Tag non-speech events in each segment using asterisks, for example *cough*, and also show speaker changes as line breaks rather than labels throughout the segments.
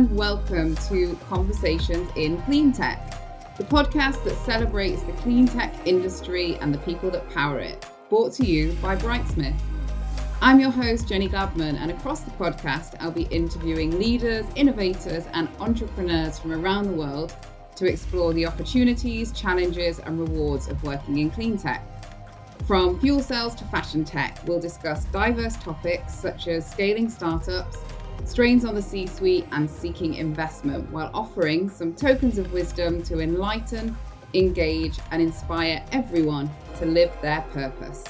and welcome to Conversations in Clean Tech, the podcast that celebrates the clean tech industry and the people that power it, brought to you by Brightsmith. I'm your host, Jenny Gladman, and across the podcast, I'll be interviewing leaders, innovators, and entrepreneurs from around the world to explore the opportunities, challenges, and rewards of working in clean tech. From fuel cells to fashion tech, we'll discuss diverse topics such as scaling startups, strains on the C suite, and seeking investment, while offering some tokens of wisdom to enlighten, engage, and inspire everyone to live their purpose.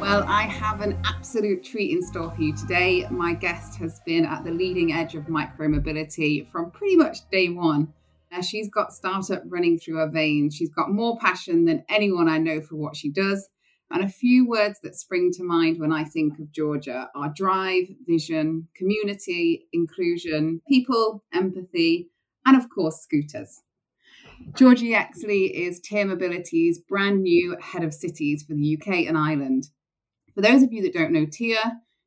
Well, I have an absolute treat in store for you today. My guest has been at the leading edge of micromobility from pretty much day one. She's got startup running through her veins. She's got more passion than anyone I know for what she does. And a few words that spring to mind when I think of Georgia are drive, vision, community, inclusion, people, empathy, and of course, scooters. Georgia Yexley is Tier Mobility's brand new head of cities for the UK and Ireland. For those of you that don't know Tier,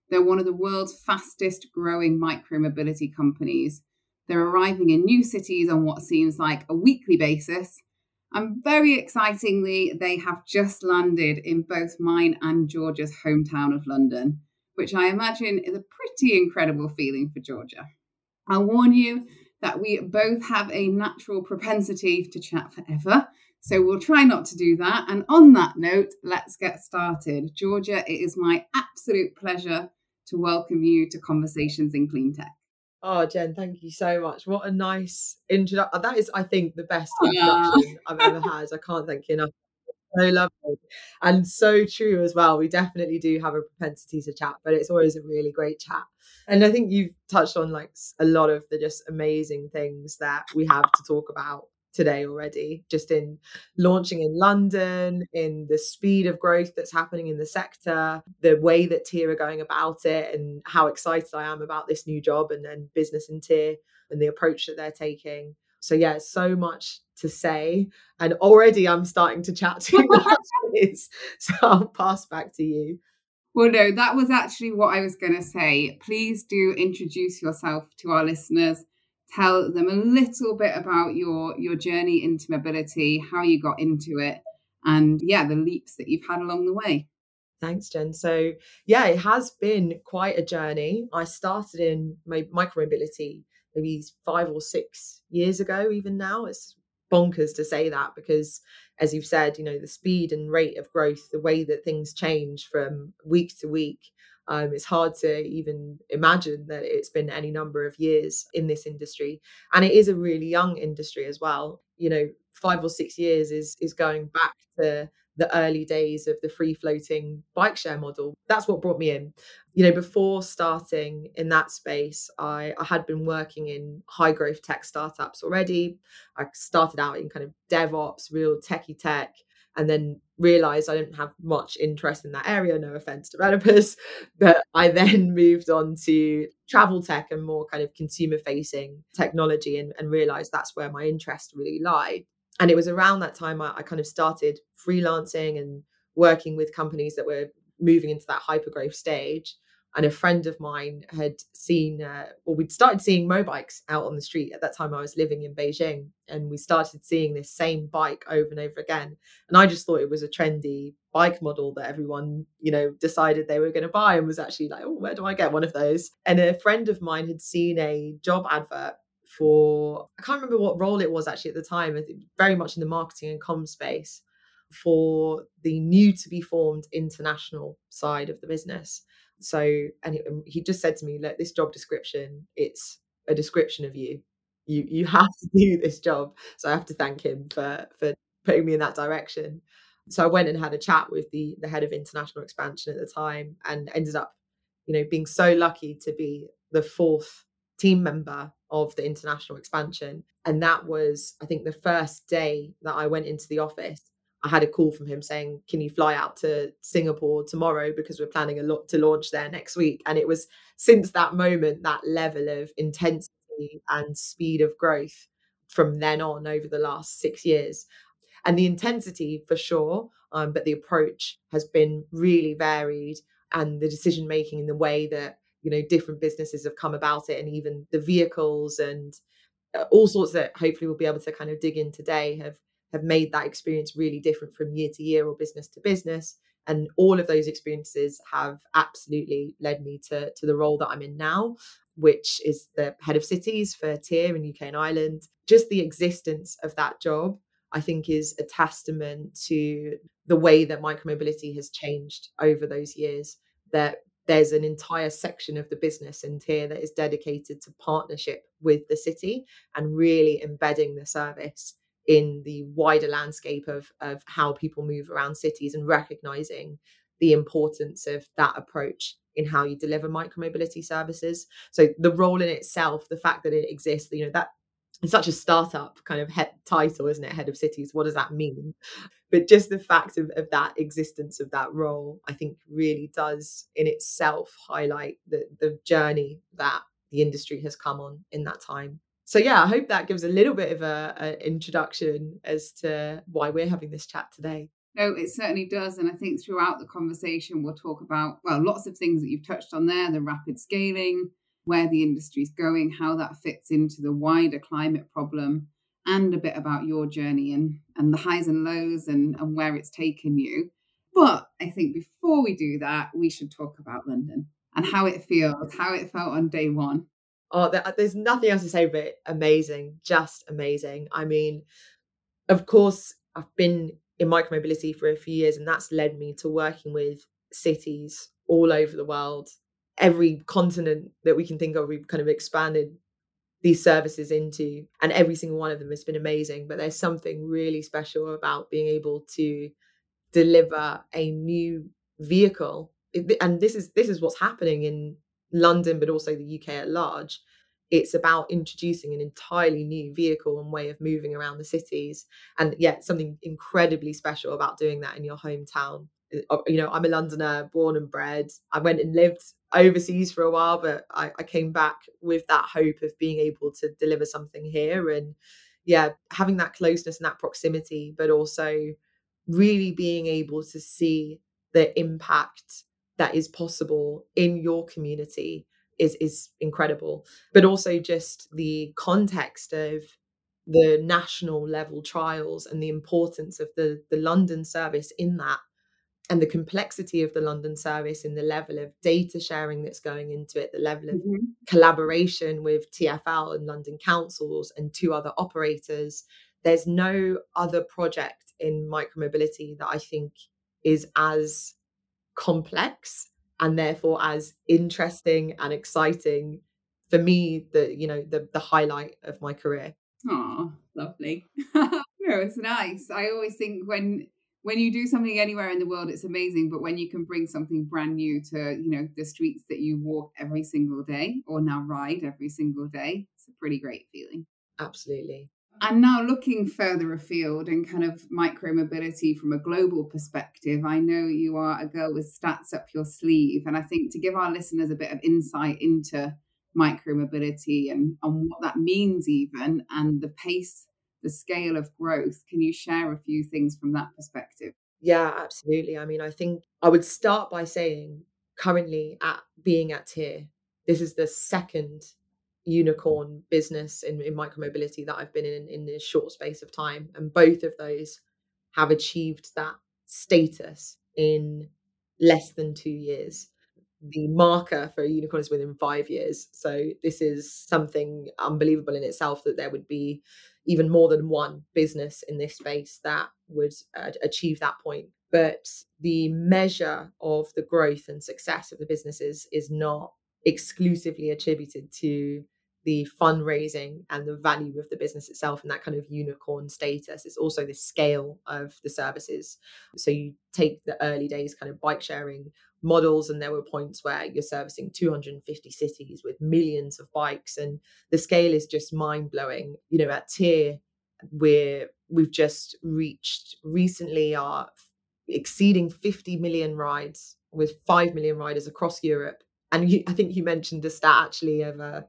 they're one of the world's fastest growing micromobility companies. They're arriving in new cities on what seems like a weekly basis. And very excitingly, they have just landed in both mine and Georgia's hometown of London, which I imagine is a pretty incredible feeling for Georgia. I'll warn you that we both have a natural propensity to chat forever. So we'll try not to do that. And on that note, let's get started. Georgia, it is my absolute pleasure to welcome you to Conversations in Clean Tech.
Oh, Jen, thank you so much. What a nice introduction. Uh, that is, I think, the best introduction I've ever had. I can't thank you enough. So lovely and so true as well. We definitely do have a propensity to chat, but it's always a really great chat. And I think you've touched on like a lot of the just amazing things that we have to talk about today already, just in launching in London, in the speed of growth that's happening in the sector, the way that Tier are going about it, and how excited I am about this new job and then business in Tier and the approach that they're taking. So yeah, so much to say, and already I'm starting to chat *laughs* too much. so I'll pass back to you.
Well, no, that was actually what I was going to say. Please do introduce yourself to our listeners tell them a little bit about your your journey into mobility, how you got into it, and yeah, the leaps that you've had along the way.
Thanks, Jen. So, yeah, it has been quite a journey. I started in my micromobility maybe five or six years ago, even now. It's bonkers to say that because, as you've said, you know, the speed and rate of growth, the way that things change from week to week, um, it's hard to even imagine that it's been any number of years in this industry, and it is a really young industry as well. You know, five or six years is is going back to the early days of the free floating bike share model. That's what brought me in. You know, before starting in that space, I, I had been working in high growth tech startups already. I started out in kind of DevOps, real techie tech, and then realized I didn't have much interest in that area. No offense, developers. *laughs* But I then *laughs* moved on to travel tech and more kind of consumer facing technology and, and realized that's where my interest really lied. And it was around that time I, I kind of started freelancing and working with companies that were moving into that hypergrowth stage and a friend of mine had seen uh, well we'd started seeing mobikes out on the street at that time i was living in beijing and we started seeing this same bike over and over again and i just thought it was a trendy bike model that everyone you know decided they were going to buy and was actually like oh where do i get one of those? And a friend of mine had seen a job advert for i can't remember what role it was actually at the time very much in the marketing and com space for the new to be formed international side of the business so and he, um, he just said to me look this job description it's a description of you. You you *laughs* have to do this job. So i have to thank him for for putting me in that direction. So i went and had a chat with the the head of international expansion at the time and ended up you know being so lucky to be the fourth team member of the international expansion. And that was i think the first day that i went into the office I had a call from him saying, "Can you fly out to Singapore tomorrow because we're planning a lot to launch there next week?" And it was since that moment that level of intensity and speed of growth from then on over the last 6 years. and the intensity for sure, um, but the approach has been really varied, and the decision making in the way that you know different businesses have come about it, and even the vehicles and uh, all sorts that hopefully we'll be able to kind of dig in today have have made that experience really different from year to year or business to business. And all of those experiences have absolutely led me to to the role that I'm in now which is the head of cities for TIER in UK and Ireland. Just the existence of that job I think is a testament to the way that micromobility has changed over those years that there's an entire section of the business in TIER that is dedicated to partnership with the city and really embedding the service in the wider landscape of, of how people move around cities and recognizing the importance of that approach in how you deliver micromobility services. So the role in itself, the fact that it exists, you know, that it's such a startup kind of head title, isn't it? Head of cities. What does that mean? But just the fact of, of that existence of that role, I think really does in itself highlight the, the journey that the industry has come on in that time. So yeah, I hope that gives a little bit of a, a introduction as to why we're having this chat today.
No, it certainly does. And I think throughout the conversation, we'll talk about, well, lots of things that you've touched on there the rapid scaling, where the industry is going, how that fits into the wider climate problem, and a bit about your journey and, and the highs and lows and, and where it's taken you. But I think before we do that, we should talk about London and how it feels, how it felt on day one.
Oh, uh, there's nothing else to say but amazing, just amazing. I mean, of course, I've been in micromobility for a few years, and that's led me to working with cities all over the world every continent that we can think of, we've kind of expanded these services into, and every single one of them has been amazing. But there's something really special about being able to deliver a new vehicle, and this is this is what's happening in London, but also the UK at large. It's about introducing an entirely new vehicle and way of moving around the cities, and yet yeah, something incredibly special about doing that in your hometown. Uh, you know, I'm a Londoner, born and bred. I went and lived overseas for a while, but I, I came back with that hope of being able to deliver something here and yeah, having that closeness and that proximity, but also really being able to see the impact that is possible in your community is is incredible. But also just the context of the national level trials and the importance of the the London service in that and the complexity of the London service in the level of data sharing that's going into it, the level of mm-hmm. collaboration with TFL and London councils and two other operators. There's no other project in micromobility that I think is as complex and therefore as interesting and exciting for me the you know the the highlight of my career
oh lovely *laughs* no it's nice i always think when when you do something anywhere in the world, it's amazing. But when you can bring something brand new to, you know, the streets that you walk every single day or now ride every single day, it's a pretty great feeling.
Absolutely.
And now looking further afield and kind of micro mobility from a global perspective, I know you are a girl with stats up your sleeve. And I think to give our listeners a bit of insight into micro mobility and, and what that means even and the pace the scale of growth. Can you share a few things from that perspective?
Yeah, absolutely. I mean, I think I would start by saying currently at being at TIER, this is the second unicorn business in, in micromobility that I've been in in this short space of time. And both of those have achieved that status in less than two years. The marker for a unicorn is within five years. So this is something unbelievable in itself that there would be even more than one business in this space that would uh, achieve that point. But the measure of the growth and success of the businesses is not exclusively attributed to the fundraising and the value of the business itself and that kind of unicorn status. It's also the scale of the services. So you take the early days kind of bike sharing models and there were points where you're servicing 250 cities with millions of bikes and the scale is just mind blowing you know at TIER we're we've just reached recently our exceeding 50 million rides with 5 million riders across Europe and you, I think you mentioned the stat actually of uh,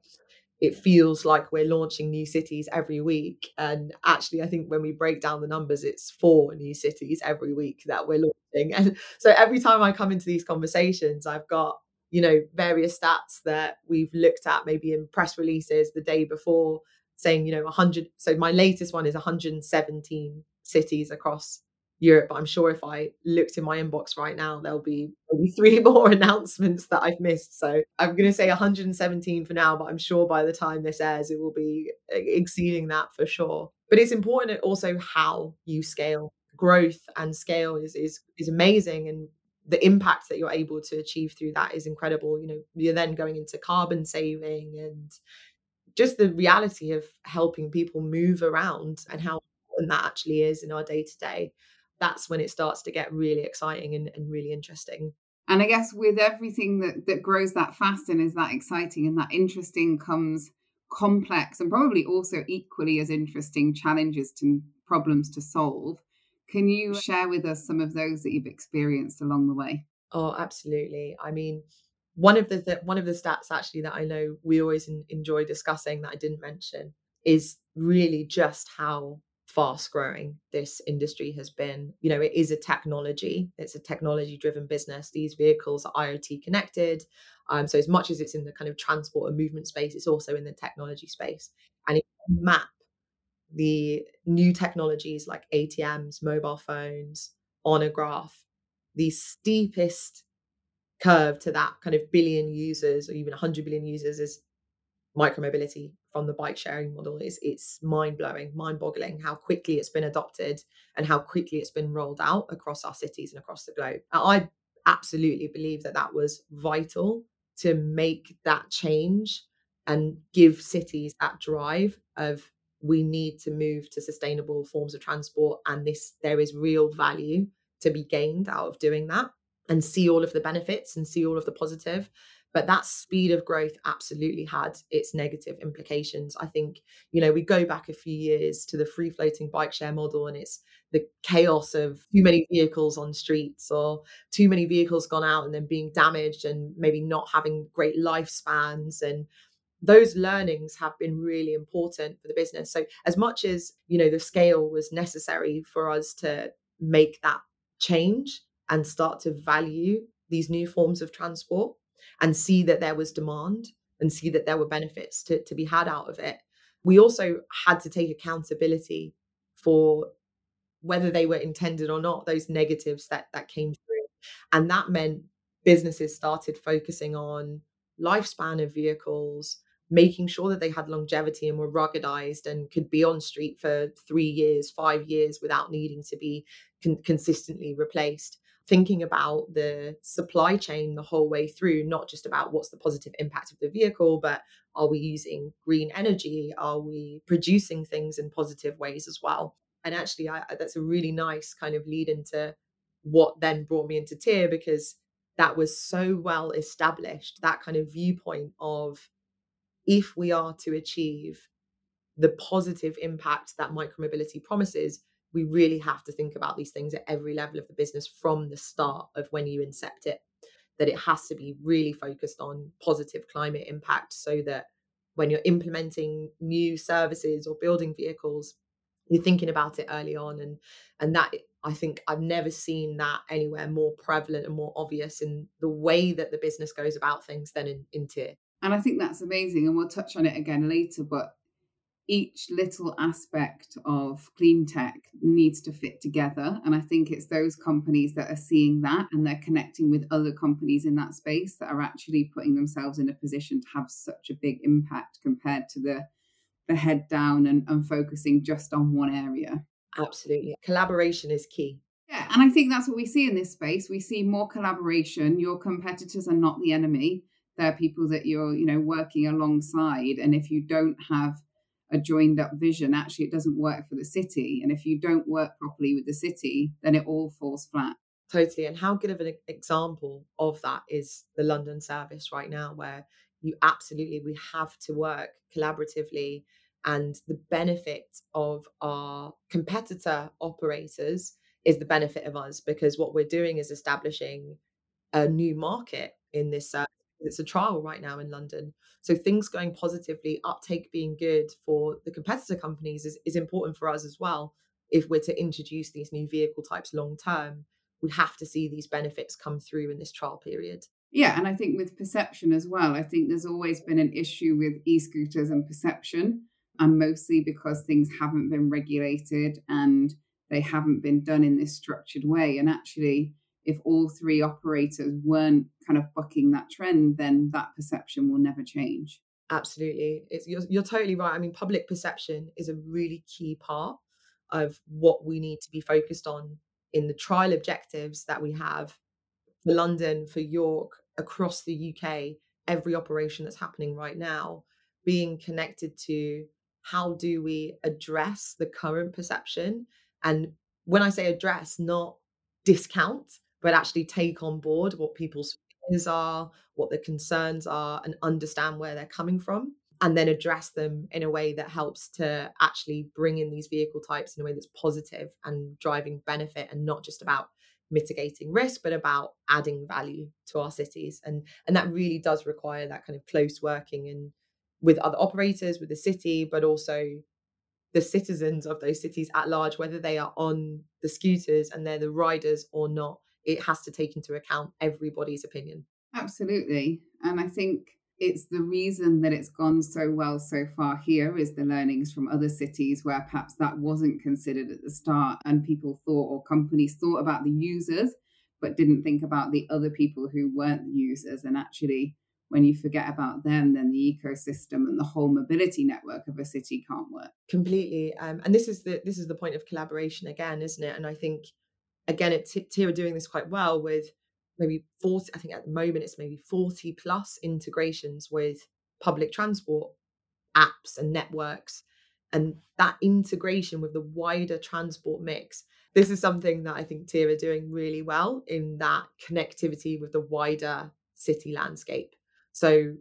it feels like we're launching new cities every week. And actually, I think when we break down the numbers, it's four new cities every week that we're launching. *laughs* And so every time I come into these conversations, I've got, you know, various stats that we've looked at maybe in press releases the day before saying, you know, 100. So my latest one is 117 cities across Europe. But I'm sure if I looked in my inbox right now, there'll be maybe three *laughs* more announcements that I've missed. So I'm going to say 117 for now, but I'm sure by the time this airs, it will be uh, exceeding that for sure. But it's important also how you scale. Growth and scale is is is amazing, and the impact that you're able to achieve through that is incredible. You know, you're then going into carbon saving and just the reality of helping people move around and how important that actually is in our day to day that's when it starts to get really exciting and, and really interesting.
And I guess with everything that, that grows that fast and is that exciting and that interesting comes complex and probably also equally as interesting challenges to problems to solve. Can you share with us some of those that you've experienced along the way?
Oh, absolutely. I mean, one of the, the one of the stats actually that I know we always in, enjoy discussing that I didn't mention is really just how fast growing this industry has been. You know, it is a technology, it's a technology driven business. These vehicles are IoT connected. Um, so, as much as it's in the kind of transport and movement space, it's also in the technology space. And it map the new technologies like ATMs, mobile phones, on a graph, the steepest curve to that kind of billion users or even 100 billion users is micromobility from the bike sharing model is it's mind-blowing mind-boggling how quickly it's been adopted and how quickly it's been rolled out across our cities and across the globe. I absolutely believe that that was vital to make that change and give cities that drive of we need to move to sustainable forms of transport and this there is real value to be gained out of doing that and see all of the benefits and see all of the positive but that speed of growth absolutely had its negative implications. I think you know we go back a few years to the free floating bike share model and it's the chaos of too many vehicles on streets or too many vehicles gone out and then being damaged and maybe not having great lifespans and those learnings have been really important for the business. So as much as you know the scale was necessary for us to make that change and start to value these new forms of transport and see that there was demand and see that there were benefits to, to be had out of it. We also had to take accountability for whether they were intended or not, those negatives that that came through. And that meant businesses started focusing on lifespan of vehicles, making sure that they had longevity and were ruggedized and could be on street for three years, five years without needing to be con- consistently replaced thinking about the supply chain the whole way through, not just about what's the positive impact of the vehicle, but are we using green energy? Are we producing things in positive ways as well? And actually, I, that's a really nice kind of lead into what then brought me into Tier because that was so well established, that kind of viewpoint of if we are to achieve the positive impact that micromobility promises, we really have to think about these things at every level of the business from the start of when you incept it that it has to be really focused on positive climate impact so that when you're implementing new services or building vehicles you're thinking about it early on. And and that i think i've never seen that anywhere more prevalent and more obvious in the way that the business goes about things than in, in tier.
And i think that's amazing and we'll touch on it again later but each little aspect of clean tech needs to fit together. And I think it's those companies that are seeing that and they're connecting with other companies in that space that are actually putting themselves in a position to have such a big impact compared to the the head down and, and focusing just on one area.
Absolutely. Collaboration is key.
Yeah, and I think that's what we see in this space. We see more collaboration. Your competitors are not the enemy. They're people that you're, you know, working alongside. And if you don't have a joined up vision, actually it doesn't work for the city. And if you don't work properly with the city, then it all falls flat.
Totally. And how good of an example of that is the London service right now, where you absolutely we have to work collaboratively and the benefit of our competitor operators is the benefit of us because what we're doing is establishing a new market in this service it's a trial right now in London. So things going positively, uptake being good for the competitor companies is, is important for us as well. If we're to introduce these new vehicle types long term, we have to see these benefits come through in this trial period.
Yeah, and I think with perception as well, I think there's always been an issue with e scooters and perception, and mostly because things haven't been regulated and they haven't been done in this structured way. And actually, if all three operators weren't kind of bucking that trend, then that perception will never change.
Absolutely. It's, you're, you're totally right. I mean, public perception is a really key part of what we need to be focused on in the trial objectives that we have for London, for York, across the UK, every operation that's happening right now, being connected to how do we address the current perception? And when I say address, not discount, but actually take on board what people's fears are, what their concerns are, and understand where they're coming from. And then address them in a way that helps to actually bring in these vehicle types in a way that's positive and driving benefit and not just about mitigating risk but about adding value to our cities and and that really does require that kind of close working and with other operators with the city but also the citizens of those cities at large whether they are on the scooters and they're the riders or not it has to take into account everybody's opinion.
Absolutely. And I think it's the reason that it's gone so well so far here is the learnings from other cities where perhaps that wasn't considered at the start and people thought or companies thought about the users but didn't think about the other people who weren't the users and actually when you forget about them then the ecosystem and the whole mobility network of a city can't work
completely um, and this is the this is the point of collaboration again isn't it and i think again, it Tier are doing this quite well with maybe 40, I think at the moment it's maybe 40 plus integrations with public transport apps and networks. And that integration with the wider transport mix, this is something that I think Tier are doing really well in that connectivity with the wider city landscape. So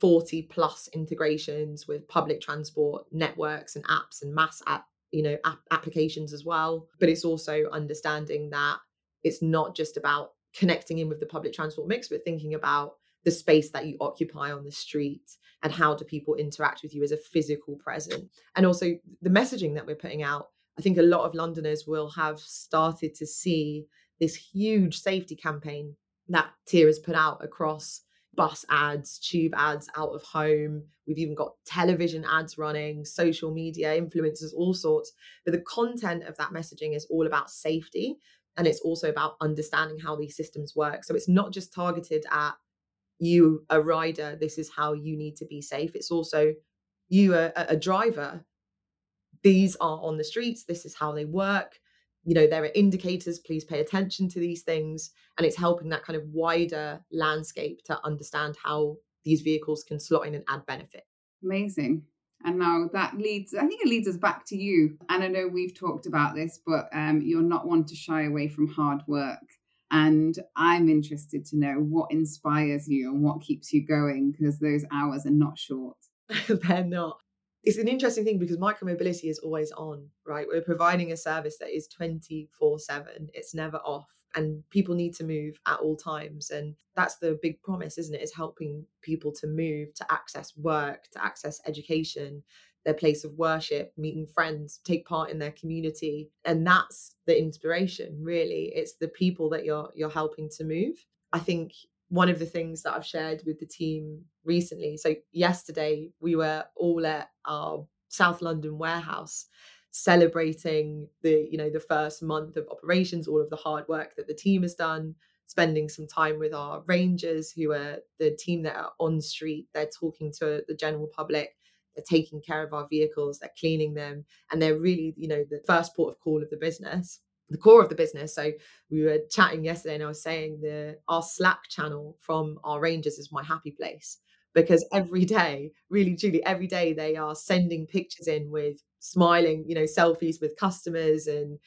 40 plus integrations with public transport networks and apps and mass app you know ap- applications as well but it's also understanding that it's not just about connecting in with the public transport mix but thinking about the space that you occupy on the street and how do people interact with you as a physical presence. And also the messaging that we're putting out i think a lot of londoners will have started to see this huge safety campaign that Tier has put out across bus ads, tube ads out of home. We've even got television ads running, social media, influencers, all sorts. But the content of that messaging is all about safety and it's also about understanding how these systems work. So it's not just targeted at you, a rider, this is how you need to be safe. It's also you, a, a driver, these are on the streets, this is how they work you know there are indicators please pay attention to these things and it's helping that kind of wider landscape to understand how these vehicles can slot in and add benefit.
Amazing. And now that leads i think it leads us back to you. And i know we've talked about this but um, you're not one to shy away from hard work. And i'm interested to know what inspires you and what keeps you going because those hours are not short. *laughs*
They're not it's an interesting thing because micromobility is always on, right? We're providing a service that is 24 7, it's never off. And people need to move at all times. And that's the big promise, isn't it? Is helping people to move, to access work, to access education, their place of worship, meeting friends, take part in their community. And that's the inspiration, really. It's the people that you're you're helping to move. I think one of the things that I've shared with the team recently. So yesterday we were all at our South London warehouse celebrating the you know the first month of operations all of the hard work that the team has done spending some time with our rangers who are the team that are on street they're talking to the general public they're taking care of our vehicles they're cleaning them and they're really you know the first port of call of the business the core of the business. So we were chatting yesterday, and I was saying the our Slack channel from our Rangers is my happy place because every day, really, truly, every day they are sending pictures in with smiling, you know, selfies with customers and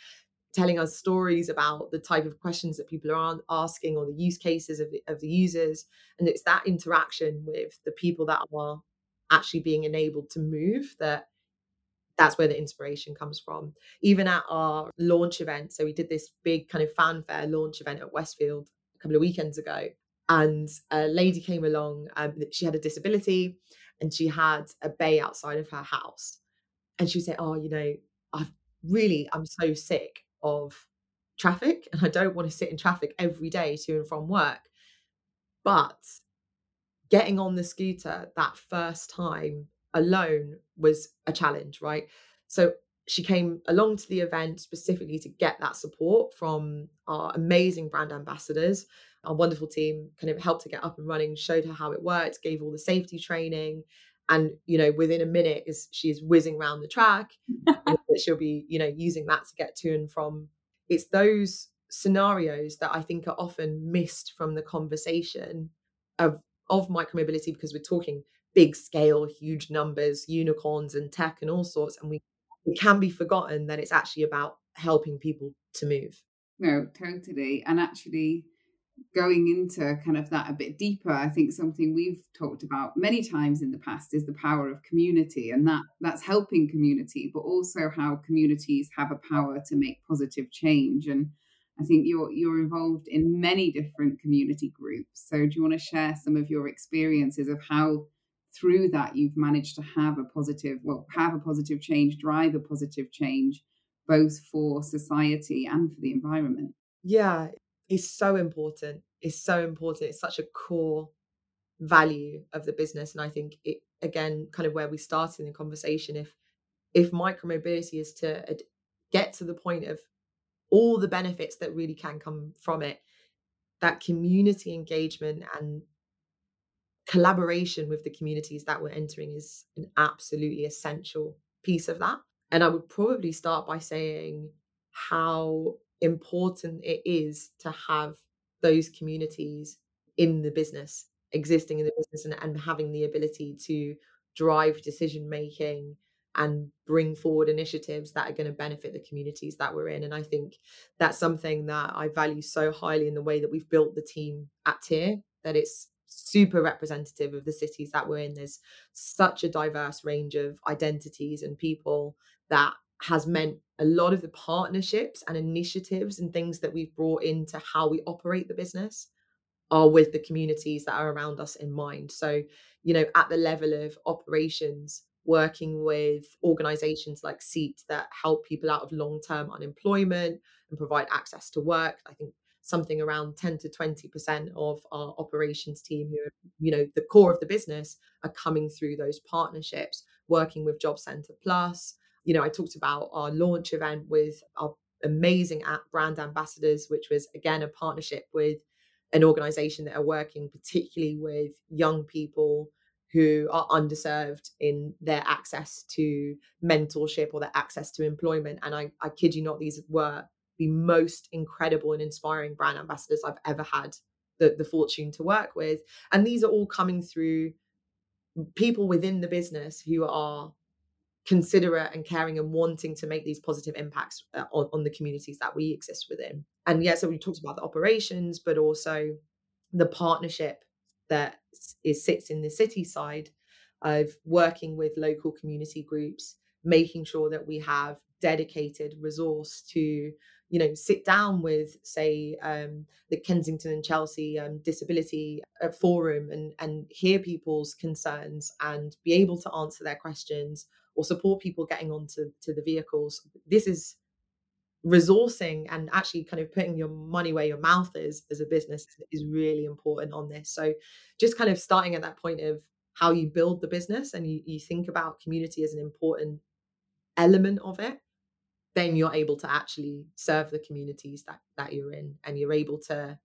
telling us stories about the type of questions that people are asking or the use cases of the, of the users and it's that interaction with the people that are actually being enabled to move that that's where the inspiration comes from. Even at our launch event, so we did this big kind of fanfare launch event at Westfield a couple of weekends ago. and a lady came along. Um, she had a disability, and she had a bay outside of her house. And she said, "Oh, you know, I've really, I'm so sick of traffic, and I don't want to sit in traffic every day to and from work." But getting on the scooter that first time alone was a challenge, right? So she came along to the event specifically to get that support from our amazing brand ambassadors. Our wonderful team kind of helped to get up and running, showed her how it worked, gave all the safety training. And, you know, within a minute is she's whizzing around the track. *laughs* she'll be, you know, using that to get to and from. It's those scenarios that I think are often missed from the conversation of of micromobility because we're talking big scale, huge numbers, unicorns and tech and all sorts. And we it can be forgotten that it's actually about helping people to move.
No, totally. And actually going into kind of that a bit deeper, I think something we've talked about many times in the past is the power of community and that that's helping community, but also how communities have a power to make positive change. And I think you're you're involved in many different community groups. So do you want to share some of your experiences of how through that you've managed to have a positive well have a positive change drive a positive change both for society and for the environment.
Yeah it's so important. It's so important. It's such a core value of the business and i think it again kind of where we started in the conversation if if micromobility is to get to the point of all the benefits that really can come from it that community engagement and collaboration with the communities that we're entering is an absolutely essential piece of that. And I would probably start by saying how important it is to have those communities in the business, existing in the business, and, and having the ability to drive decision making and bring forward initiatives that are going to benefit the communities that we're in. And I think that's something that I value so highly in the way that we've built the team at Tier, that it's super representative of the cities that we're in. There's such a diverse range of identities and people that has meant a lot of the partnerships and initiatives and things that we've brought into how we operate the business are with the communities that are around us in mind. So, you know, at the level of operations, working with organizations like SEAT that help people out of long term unemployment and provide access to work. I think something around 10 to 20% of our operations team who are, you know, the core of the business are coming through those partnerships, working with Job Centre Plus. You know, I talked about our launch event with our amazing app brand ambassadors, which was again a partnership with an organization that are working particularly with young people who are underserved in their access to mentorship or their access to employment. And I, I kid you not, these were the most incredible and inspiring brand ambassadors I've ever had the, the fortune to work with. And these are all coming through people within the business who are considerate and caring and wanting to make these positive impacts uh, on, on the communities that we exist within. And yeah, so we talked about the operations, but also the partnership that is sits in the city side of working with local community groups, making sure that we have dedicated resource to you know sit down with say um, the kensington and chelsea um, disability uh, forum and and hear people's concerns and be able to answer their questions or support people getting onto to the vehicles. This is resourcing and actually kind of putting your money where your mouth is as a business is really important on this. So just kind of starting at that point of how you build the business and you, you think about community as an important element of it then you're able to actually serve the communities that that you're in and you're able to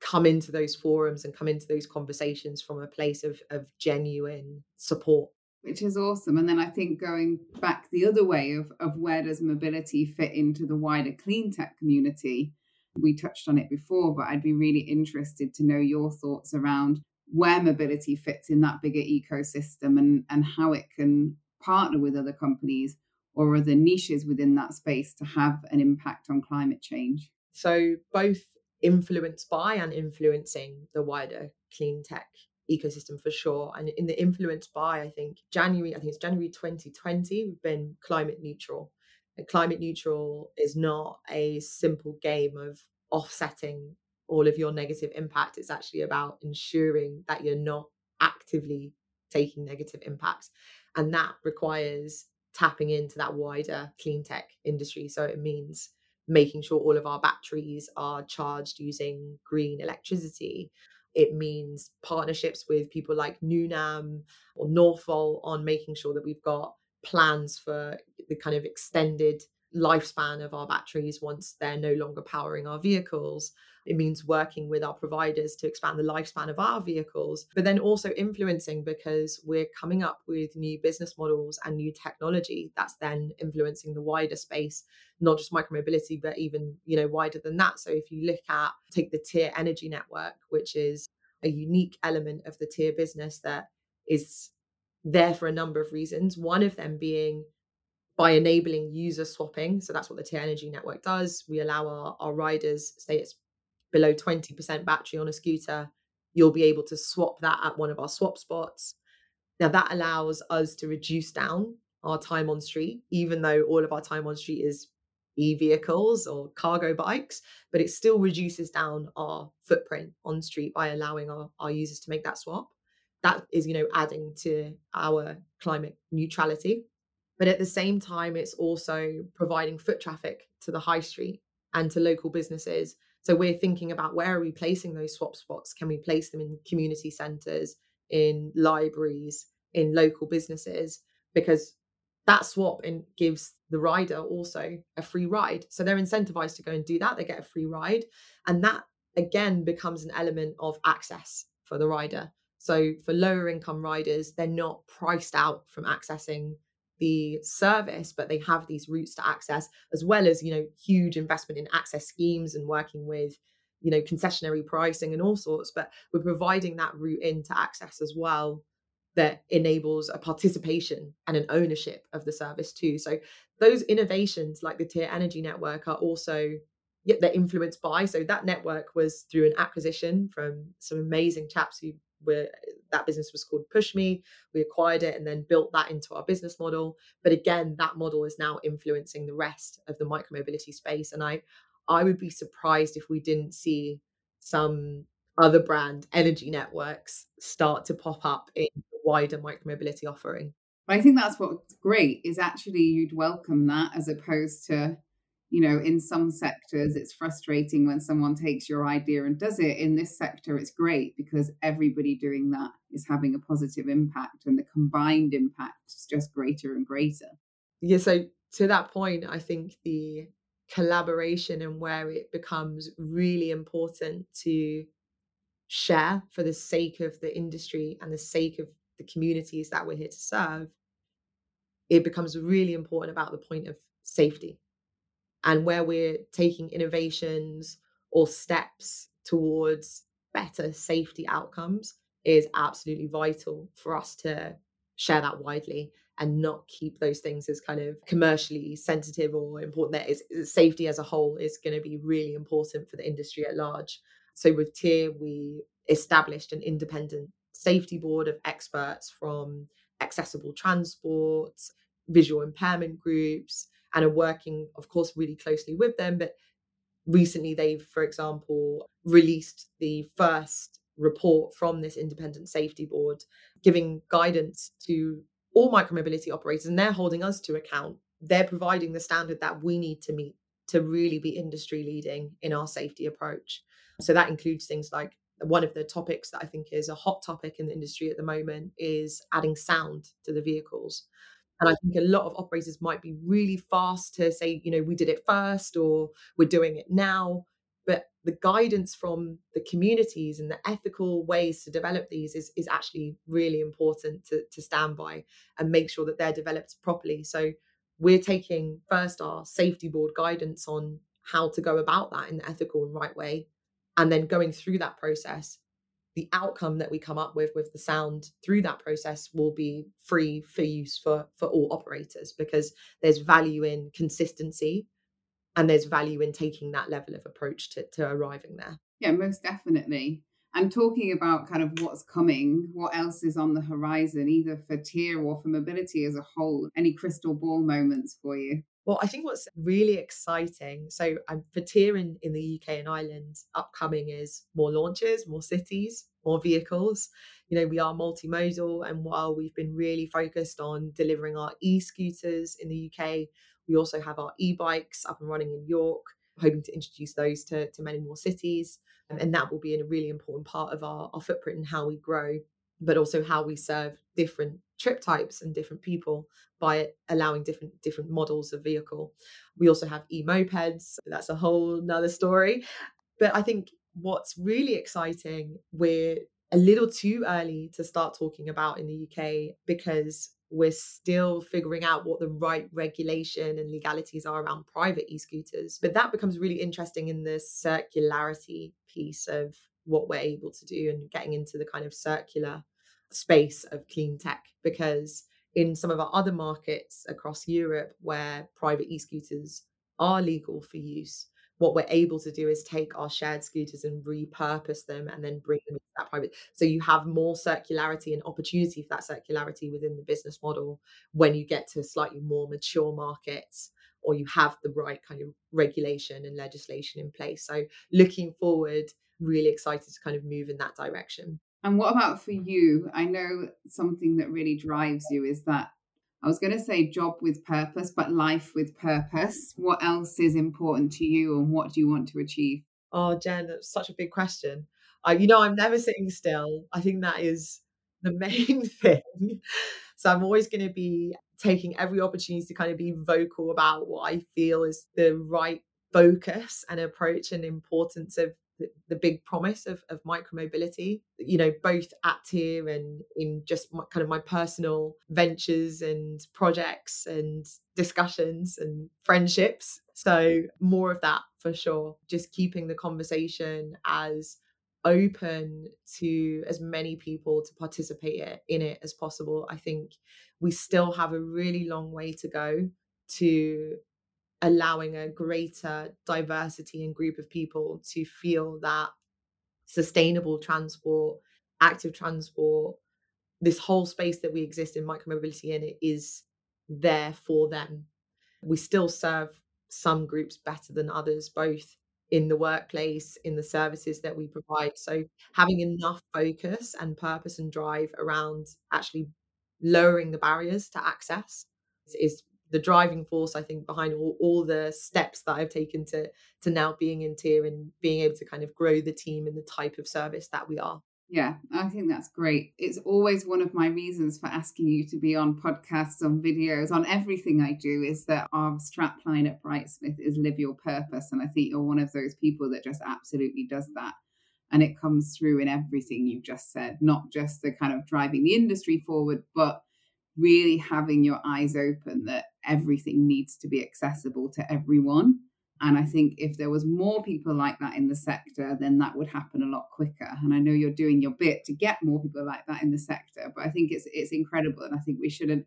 come into those forums and come into those conversations from a place of of genuine support.
Which is awesome and then i think going back the other way of of where does mobility fit into the wider clean tech community? We touched on it before but i'd be really interested to know your thoughts around where mobility fits in that bigger ecosystem and and how it can partner with other companies or other niches within that space to have an impact on climate change?
So, both influenced by and influencing the wider clean tech ecosystem for sure. And in the influenced by, I think January, I think it's January 2020, we've been climate neutral. And climate neutral is not a simple game of offsetting all of your negative impact. It's actually about ensuring that you're not actively taking negative impacts. And that requires tapping into that wider clean tech industry. So it means making sure all of our batteries are charged using green electricity. It means partnerships with people like Nunam or Norfolk on making sure that we've got plans for the kind of extended lifespan of our batteries once they're no longer powering our vehicles. It means working with our providers to expand the lifespan of our vehicles, but then also influencing because we're coming up with new business models and new technology that's then influencing the wider space, not just micromobility, but even, you know, wider than that. So if you look at take the Tier Energy Network, which is a unique element of the Tier business that is there for a number of reasons. One of them being by enabling user swapping. So that's what the Tier Energy Network does. We allow our, our riders, say it's below 20% battery on a scooter, you'll be able to swap that at one of our swap spots. Now that allows us to reduce down our time on street, even though all of our time on street is e-vehicles or cargo bikes, but it still reduces down our footprint on street by allowing our, our users to make that swap. That is, you know, adding to our climate neutrality. But at the same time, it's also providing foot traffic to the high street and to local businesses. So we're thinking about where are we placing those swap spots? Can we place them in community centres, in libraries, in local businesses? Because that swap gives the rider also a free ride. So they're incentivized to go and do that. They get a free ride. And that again becomes an element of access for the rider. So for lower income riders, they're not priced out from accessing the service, but they have these routes to access, as well as, you know, huge investment in access schemes and working with, you know, concessionary pricing and all sorts. But we're providing that route into access as well that enables a participation and an ownership of the service too. So those innovations like the tier energy network are also yeah, they're influenced by. So that network was through an acquisition from some amazing chaps who where that business was called Pushme. We acquired it and then built that into our business model. But again, that model is now influencing the rest of the micromobility space. And I, I would be surprised if we didn't see some other brand energy networks start to pop up in the wider micromobility offering.
I think that's what's great is actually you'd welcome that as opposed to you know, in some sectors, it's frustrating when someone takes your idea and does it. In this sector, it's great because everybody doing that is having a positive impact, and the combined impact is just greater and greater.
Yeah. So, to that point, I think the collaboration and where it becomes really important to share for the sake of the industry and the sake of the communities that we're here to serve, it becomes really important about the point of safety and where we're taking innovations or steps towards better safety outcomes is absolutely vital for us to share that widely and not keep those things as kind of commercially sensitive or important. That is safety as a whole is going to be really important for the industry at large. So with tier we established an independent safety board of experts from accessible transport visual impairment groups and are working, of course, really closely with them. But recently, they've, for example, released the first report from this independent safety board, giving guidance to all micromobility operators, and they're holding us to account. They're providing the standard that we need to meet to really be industry leading in our safety approach. So that includes things like one of the topics that I think is a hot topic in the industry at the moment is adding sound to the vehicles. And I think a lot of operators might be really fast to say, you know, we did it first or we're doing it now. But the guidance from the communities and the ethical ways to develop these is, is actually really important to, to stand by and make sure that they're developed properly. So we're taking first our safety board guidance on how to go about that in the ethical and right way. And then going through that process, the outcome that we come up with with the sound through that process will be free for use for for all operators because there's value in consistency and there's value in taking that level of approach to, to arriving there.
Yeah most definitely. And talking about kind of what's coming what else is on the horizon either for tier or for mobility as a whole any crystal ball moments for you
Well, I think what's really exciting, so um, for Tier in, in the UK and Ireland, upcoming is more launches, more cities, more vehicles. You know, we are multimodal, and while we've been really focused on delivering our e-scooters in the UK, we also have our e-bikes up and running in York, hoping to introduce those to, to many more cities. And that will be a really important part of our, our footprint and how we grow, but also how we serve different trip types and different people by allowing different different models of vehicle. We also have e-mopeds. That's a whole nother story. But I think what's really exciting, we're a little too early to start talking about in the UK because we're still figuring out what the right regulation and legalities are around private e-scooters. But that becomes really interesting in the circularity piece of what we're able to do and getting into the kind of circular space of clean tech because in some of our other markets across Europe where private e-scooters are legal for use, what we're able to do is take our shared scooters and repurpose them and then bring them into that private. So you have more circularity and opportunity for that circularity within the business model when you get to slightly more mature markets or you have the right kind of regulation and legislation in place. So looking forward, really excited to kind of move in that direction.
And what about for you? I know something that really drives you is that I was going to say job with purpose, but life with purpose. What else is important to you and what do you want to achieve?
Oh, Jen, that's such a big question. You know, I'm never sitting still. I think that is the *laughs* main thing. So I'm always going to be taking every opportunity to kind of be vocal about what I feel is the right focus and approach and importance of the, big promise of, of micromobility, you know, both at Tier and in just my, kind of my personal ventures and projects and discussions and friendships. So, more of that for sure. Just keeping the conversation as open to as many people to participate in it as possible. I think we still have a really long way to go to allowing a greater diversity and group of people to feel that sustainable transport, active transport, this whole space that we exist in micromobility in it is there for them. We still serve some groups better than others, both in the workplace, in the services that we provide. So having enough focus and purpose and drive around actually lowering the barriers to access is the driving force i think behind all, all the steps that i've taken to to now being in tier and being able to kind of grow the team and the type of service that we are.
Yeah i think that's great. It's always one of my reasons for asking you to be on podcasts on videos on everything i do is that our strapline at brightsmith is live your purpose and i think you're one of those people that just absolutely does that. And it comes through in everything you've just said not just the kind of driving the industry forward but really having your eyes open that everything needs to be accessible to everyone. And I think if there was more people like that in the sector, then that would happen a lot quicker. And I know you're doing your bit to get more people like that in the sector, but I think it's it's incredible. And I think we shouldn't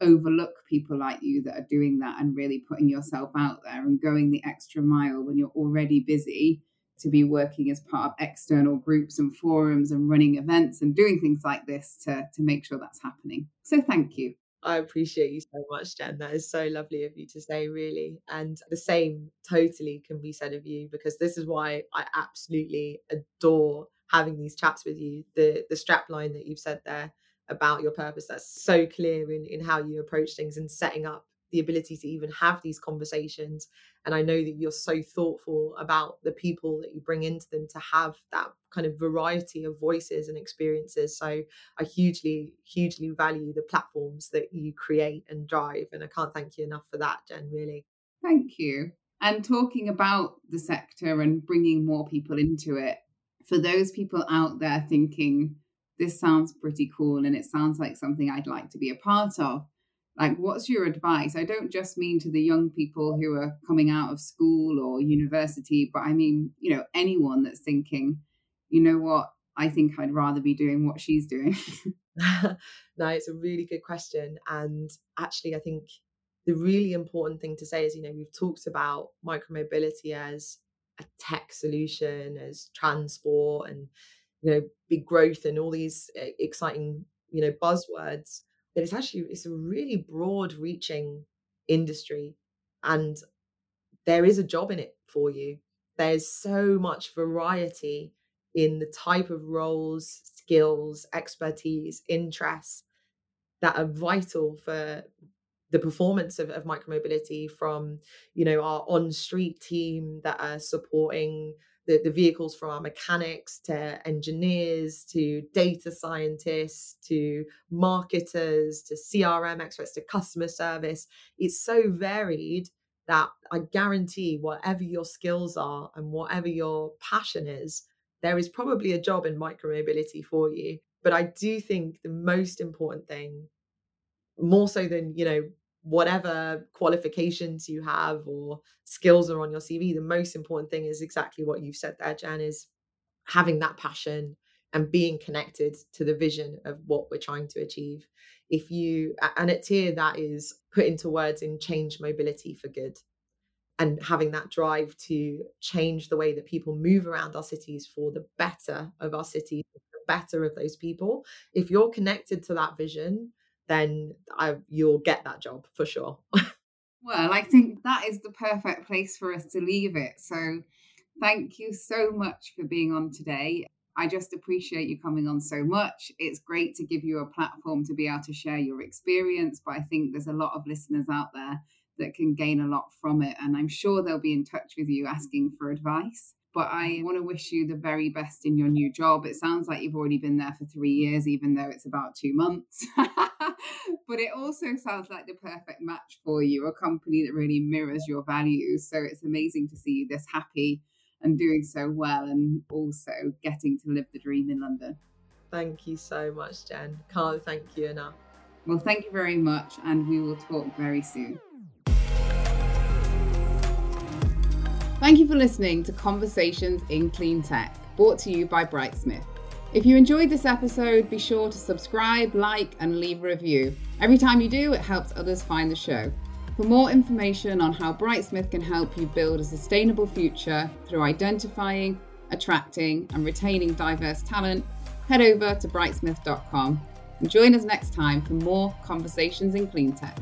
overlook people like you that are doing that and really putting yourself out there and going the extra mile when you're already busy to be working as part of external groups and forums and running events and doing things like this to, to make sure that's happening. So thank you.
I appreciate you so much, Jen. That is so lovely of you to say, really. And the same totally can be said of you because this is why I absolutely adore having these chats with you. The the strap line that you've said there about your purpose, that's so clear in, in how you approach things and setting up the ability to even have these conversations. And I know that you're so thoughtful about the people that you bring into them to have that kind of variety of voices and experiences. So I hugely, hugely value the platforms that you create and drive. And I can't thank you enough for that, Jen, really.
Thank you. And talking about the sector and bringing more people into it, for those people out there thinking, this sounds pretty cool and it sounds like something I'd like to be a part of like what's your advice? I don't just mean to the young people who are coming out of school or university but i mean you know anyone that's thinking you know what? I think i'd rather be doing what she's doing. *laughs* *laughs*
No it's a really good question and actually i think the really important thing to say is you know we've talked about micromobility as a tech solution as transport and you know big growth and all these eh, exciting you know buzzwords that it's actually it's a really broad reaching industry And there is a job in it for you. There's so much variety in the type of roles, skills, expertise, interests that are vital for the performance of, of micromobility from you know our on street team that are supporting the, the vehicles from our mechanics to engineers to data scientists to marketers to crm experts to customer service. It's so varied that i guarantee whatever your skills are and whatever your passion is there is probably a job in micromobility for you. But i do think the most important thing more so than you know whatever qualifications you have or skills are on your CV, the most important thing is exactly what you've said there, Jen, is having that passion and being connected to the vision of what we're trying to achieve. If you, and at TIER, that is put into words in change mobility for good and having that drive to change the way that people move around our cities for the better of our cities, the better of those people. If you're connected to that vision, then I, you'll get that job for sure. *laughs*
well, I think that is the perfect place for us to leave it. So thank you so much for being on today. I just appreciate you coming on so much. It's great to give you a platform to be able to share your experience, but I think there's a lot of listeners out there that can gain a lot from it. And I'm sure they'll be in touch with you asking for advice. But I mm-hmm. want to wish you the very best in your new job. It sounds like you've already been there for three years, even though it's about two months. *laughs* but it also sounds like the perfect match for you, a company that really mirrors your values. So it's amazing to see you this happy and doing so well and also getting to live the dream in London.
Thank you so much, Jen. Can't thank you enough.
Well, thank you very much, and we will talk very soon. Thank you for listening to Conversations in Clean Tech, brought to you by Brightsmith. If you enjoyed this episode, be sure to subscribe, like, and leave a review. Every time you do, it helps others find the show. For more information on how Brightsmith can help you build a sustainable future through identifying, attracting, and retaining diverse talent, head over to brightsmith.com and join us next time for more conversations in clean tech.